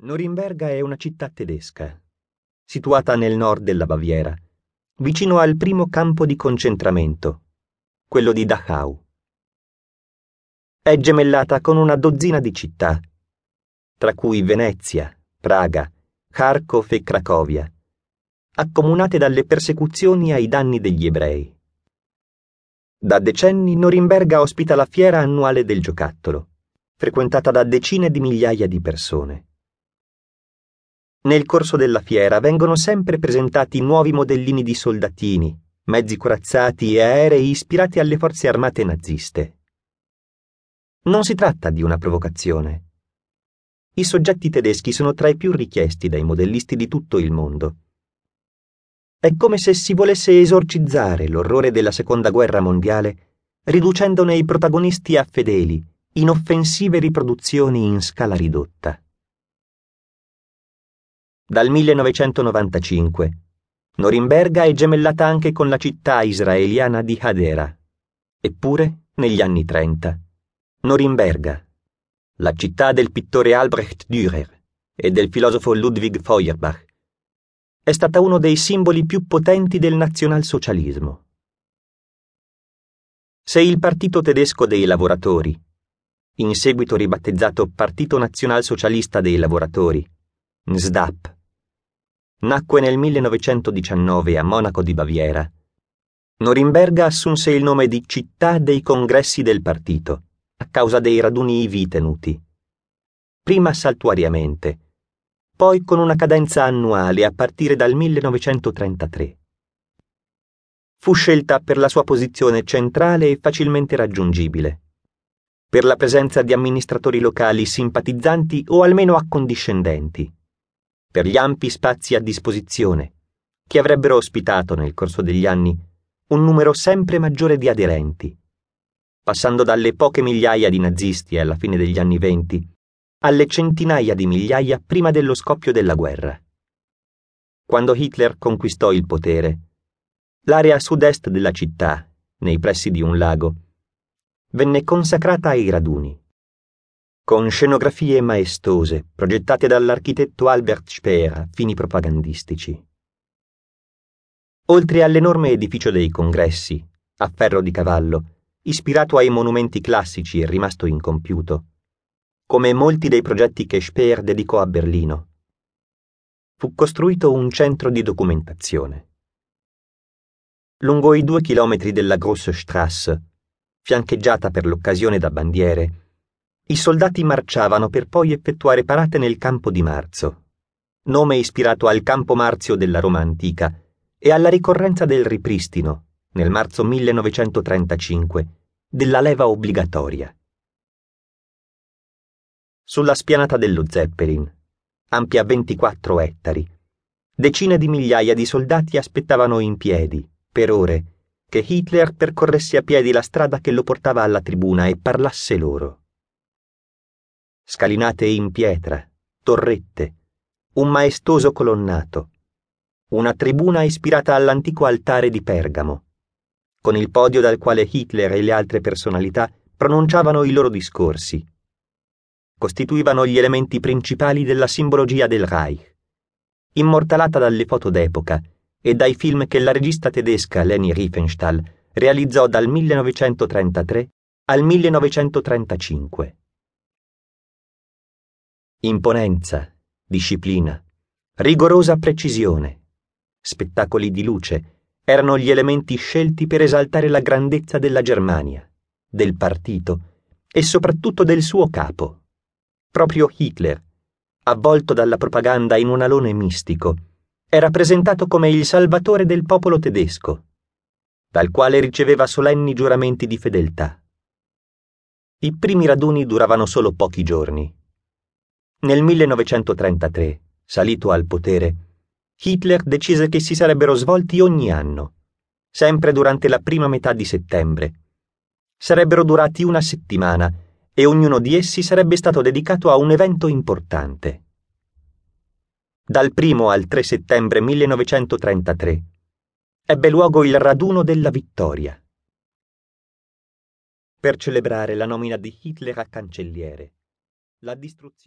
Norimberga è una città tedesca, situata nel nord della Baviera, vicino al primo campo di concentramento, quello di Dachau. È gemellata con una dozzina di città, tra cui Venezia, Praga, Kharkov e Cracovia, accomunate dalle persecuzioni ai danni degli ebrei. Da decenni Norimberga ospita la fiera annuale del giocattolo, frequentata da decine di migliaia di persone. Nel corso della fiera vengono sempre presentati nuovi modellini di soldatini, mezzi corazzati e aerei ispirati alle forze armate naziste. Non si tratta di una provocazione. I soggetti tedeschi sono tra i più richiesti dai modellisti di tutto il mondo. È come se si volesse esorcizzare l'orrore della seconda guerra mondiale, riducendone i protagonisti a fedeli, inoffensive riproduzioni in scala ridotta. Dal 1995 Norimberga è gemellata anche con la città israeliana di Hadera. Eppure, negli anni 30, Norimberga, la città del pittore Albrecht Dürer e del filosofo Ludwig Feuerbach, è stata uno dei simboli più potenti del nazionalsocialismo. Se il Partito tedesco dei lavoratori, in seguito ribattezzato Partito Nazionalsocialista dei lavoratori, NSDAP, Nacque nel 1919 a Monaco di Baviera. Norimberga assunse il nome di città dei congressi del partito, a causa dei raduni ivi tenuti. Prima saltuariamente, poi con una cadenza annuale a partire dal 1933. Fu scelta per la sua posizione centrale e facilmente raggiungibile, per la presenza di amministratori locali simpatizzanti o almeno accondiscendenti per gli ampi spazi a disposizione, che avrebbero ospitato nel corso degli anni un numero sempre maggiore di aderenti, passando dalle poche migliaia di nazisti alla fine degli anni venti alle centinaia di migliaia prima dello scoppio della guerra. Quando Hitler conquistò il potere, l'area a sud-est della città, nei pressi di un lago, venne consacrata ai raduni con scenografie maestose progettate dall'architetto Albert Speer a fini propagandistici. Oltre all'enorme edificio dei congressi, a ferro di cavallo, ispirato ai monumenti classici e rimasto incompiuto, come molti dei progetti che Speer dedicò a Berlino, fu costruito un centro di documentazione. Lungo i due chilometri della Grosse Strasse, fiancheggiata per l'occasione da bandiere, i soldati marciavano per poi effettuare parate nel Campo di Marzo, nome ispirato al Campo Marzio della Roma antica e alla ricorrenza del ripristino, nel marzo 1935, della leva obbligatoria. Sulla spianata dello Zeppelin, ampia 24 ettari, decine di migliaia di soldati aspettavano in piedi, per ore, che Hitler percorresse a piedi la strada che lo portava alla tribuna e parlasse loro scalinate in pietra, torrette, un maestoso colonnato, una tribuna ispirata all'antico altare di Pergamo, con il podio dal quale Hitler e le altre personalità pronunciavano i loro discorsi. Costituivano gli elementi principali della simbologia del Reich, immortalata dalle foto d'epoca e dai film che la regista tedesca Leni Riefenstahl realizzò dal 1933 al 1935. Imponenza, disciplina, rigorosa precisione, spettacoli di luce erano gli elementi scelti per esaltare la grandezza della Germania, del partito e soprattutto del suo capo. Proprio Hitler, avvolto dalla propaganda in un alone mistico, era presentato come il salvatore del popolo tedesco, dal quale riceveva solenni giuramenti di fedeltà. I primi raduni duravano solo pochi giorni nel 1933, salito al potere, Hitler decise che si sarebbero svolti ogni anno, sempre durante la prima metà di settembre. Sarebbero durati una settimana e ognuno di essi sarebbe stato dedicato a un evento importante. Dal 1 al 3 settembre 1933 ebbe luogo il raduno della vittoria. Per celebrare la nomina di Hitler a cancelliere, la distruzione